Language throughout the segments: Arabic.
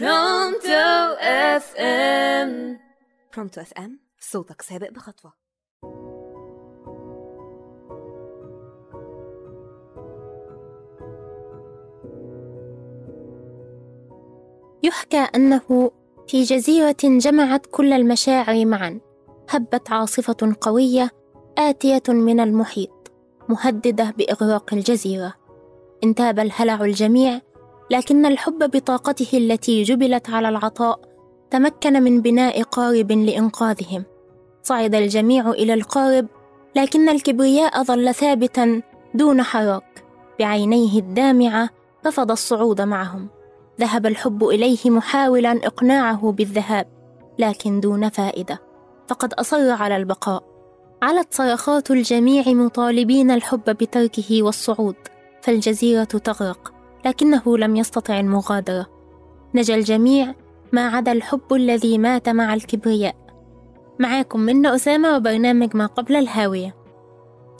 برونتو اف ام برونتو اف ام صوتك سابق بخطوة. يحكى أنه في جزيرة جمعت كل المشاعر معا. هبت عاصفة قوية آتية من المحيط مهددة بإغراق الجزيرة. انتاب الهلع الجميع لكن الحب بطاقته التي جبلت على العطاء تمكن من بناء قارب لإنقاذهم. صعد الجميع إلى القارب لكن الكبرياء ظل ثابتا دون حراك. بعينيه الدامعة رفض الصعود معهم. ذهب الحب إليه محاولا إقناعه بالذهاب لكن دون فائدة. فقد أصر على البقاء. علت صرخات الجميع مطالبين الحب بتركه والصعود فالجزيرة تغرق. لكنه لم يستطع المغادرة. نجا الجميع ما عدا الحب الذي مات مع الكبرياء. معاكم منا أسامة وبرنامج ما قبل الهاوية.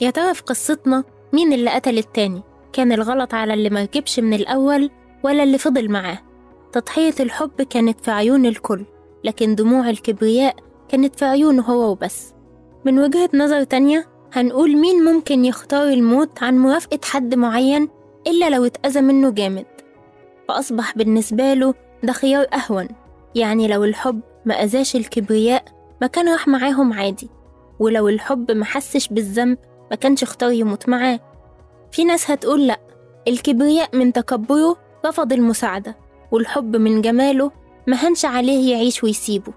يا ترى في قصتنا مين اللي قتل التاني؟ كان الغلط على اللي مركبش من الأول ولا اللي فضل معاه؟ تضحية الحب كانت في عيون الكل لكن دموع الكبرياء كانت في عيونه هو وبس. من وجهة نظر تانية هنقول مين ممكن يختار الموت عن موافقة حد معين إلا لو اتأذى منه جامد. فأصبح بالنسبة له ده خيار أهون يعني لو الحب ما أذاش الكبرياء ما كان راح معاهم عادي ولو الحب ما حسش بالذنب ما كانش اختار يموت معاه. في ناس هتقول لأ الكبرياء من تكبره رفض المساعدة والحب من جماله ما هنش عليه يعيش ويسيبه.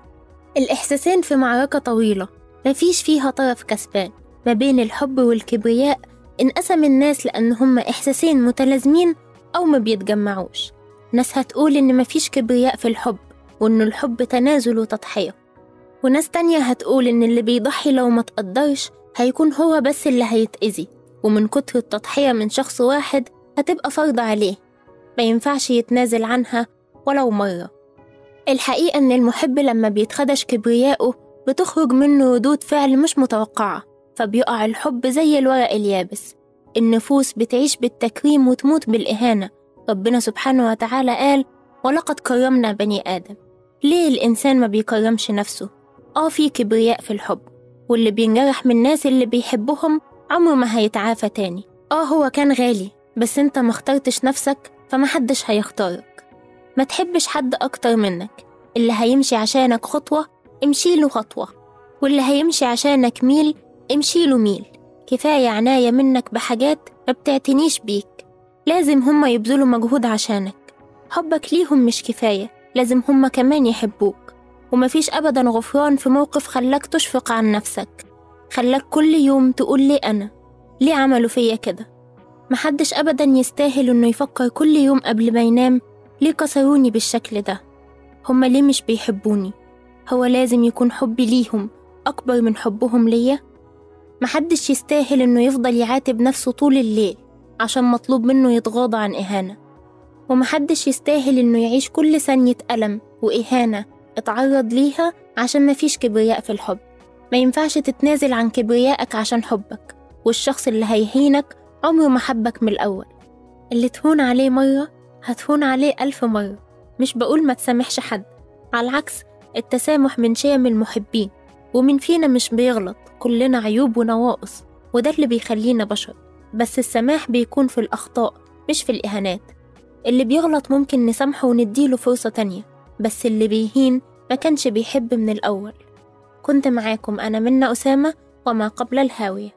الإحساسين في معركة طويلة مفيش فيها طرف كسبان ما بين الحب والكبرياء انقسم الناس لأن هما إحساسين متلازمين أو ما بيتجمعوش. ناس هتقول إن مفيش كبرياء في الحب وإن الحب تنازل وتضحية. وناس تانية هتقول إن اللي بيضحي لو ما تقدرش هيكون هو بس اللي هيتأذي ومن كتر التضحية من شخص واحد هتبقى فرض عليه. ما ينفعش يتنازل عنها ولو مرة. الحقيقة إن المحب لما بيتخدش كبرياءه بتخرج منه ردود فعل مش متوقعة. فبيقع الحب زي الورق اليابس. النفوس بتعيش بالتكريم وتموت بالإهانة. ربنا سبحانه وتعالى قال ولقد كرمنا بني آدم. ليه الإنسان ما بيكرمش نفسه؟ آه في كبرياء في الحب. واللي بينجرح من الناس اللي بيحبهم عمره ما هيتعافى تاني. آه هو كان غالي بس أنت ما اخترتش نفسك فمحدش هيختارك. ما تحبش حد أكتر منك. اللي هيمشي عشانك خطوة امشيله خطوة. واللي هيمشي عشانك ميل امشيله ميل. كفاية عناية منك بحاجات ما بتعتنيش بيك. لازم هما يبذلوا مجهود عشانك. حبك ليهم مش كفاية لازم هما كمان يحبوك. ومفيش أبدا غفران في موقف خلاك تشفق عن نفسك. خلاك كل يوم تقول لي أنا ليه عملوا فيا كده؟ محدش أبدا يستاهل إنه يفكر كل يوم قبل ما ينام ليه كسروني بالشكل ده؟ هما ليه مش بيحبوني؟ هو لازم يكون حبي ليهم أكبر من حبهم ليا؟ محدش يستاهل إنه يفضل يعاتب نفسه طول الليل عشان مطلوب منه يتغاضى عن إهانة. ومحدش يستاهل إنه يعيش كل ثانية ألم وإهانة اتعرض ليها عشان مفيش كبرياء في الحب. ما ينفعش تتنازل عن كبريائك عشان حبك والشخص اللي هيهينك عمره ما حبك من الأول. اللي تهون عليه مرة هتهون عليه ألف مرة. مش بقول ما تسامحش حد على العكس التسامح من شيم المحبين ومن فينا مش بيغلط كلنا عيوب ونواقص وده اللي بيخلينا بشر. بس السماح بيكون في الأخطاء مش في الإهانات. اللي بيغلط ممكن نسامحه ونديله فرصة تانية بس اللي بيهين ما كانش بيحب من الأول. كنت معاكم أنا منا أسامة وما قبل الهاوية.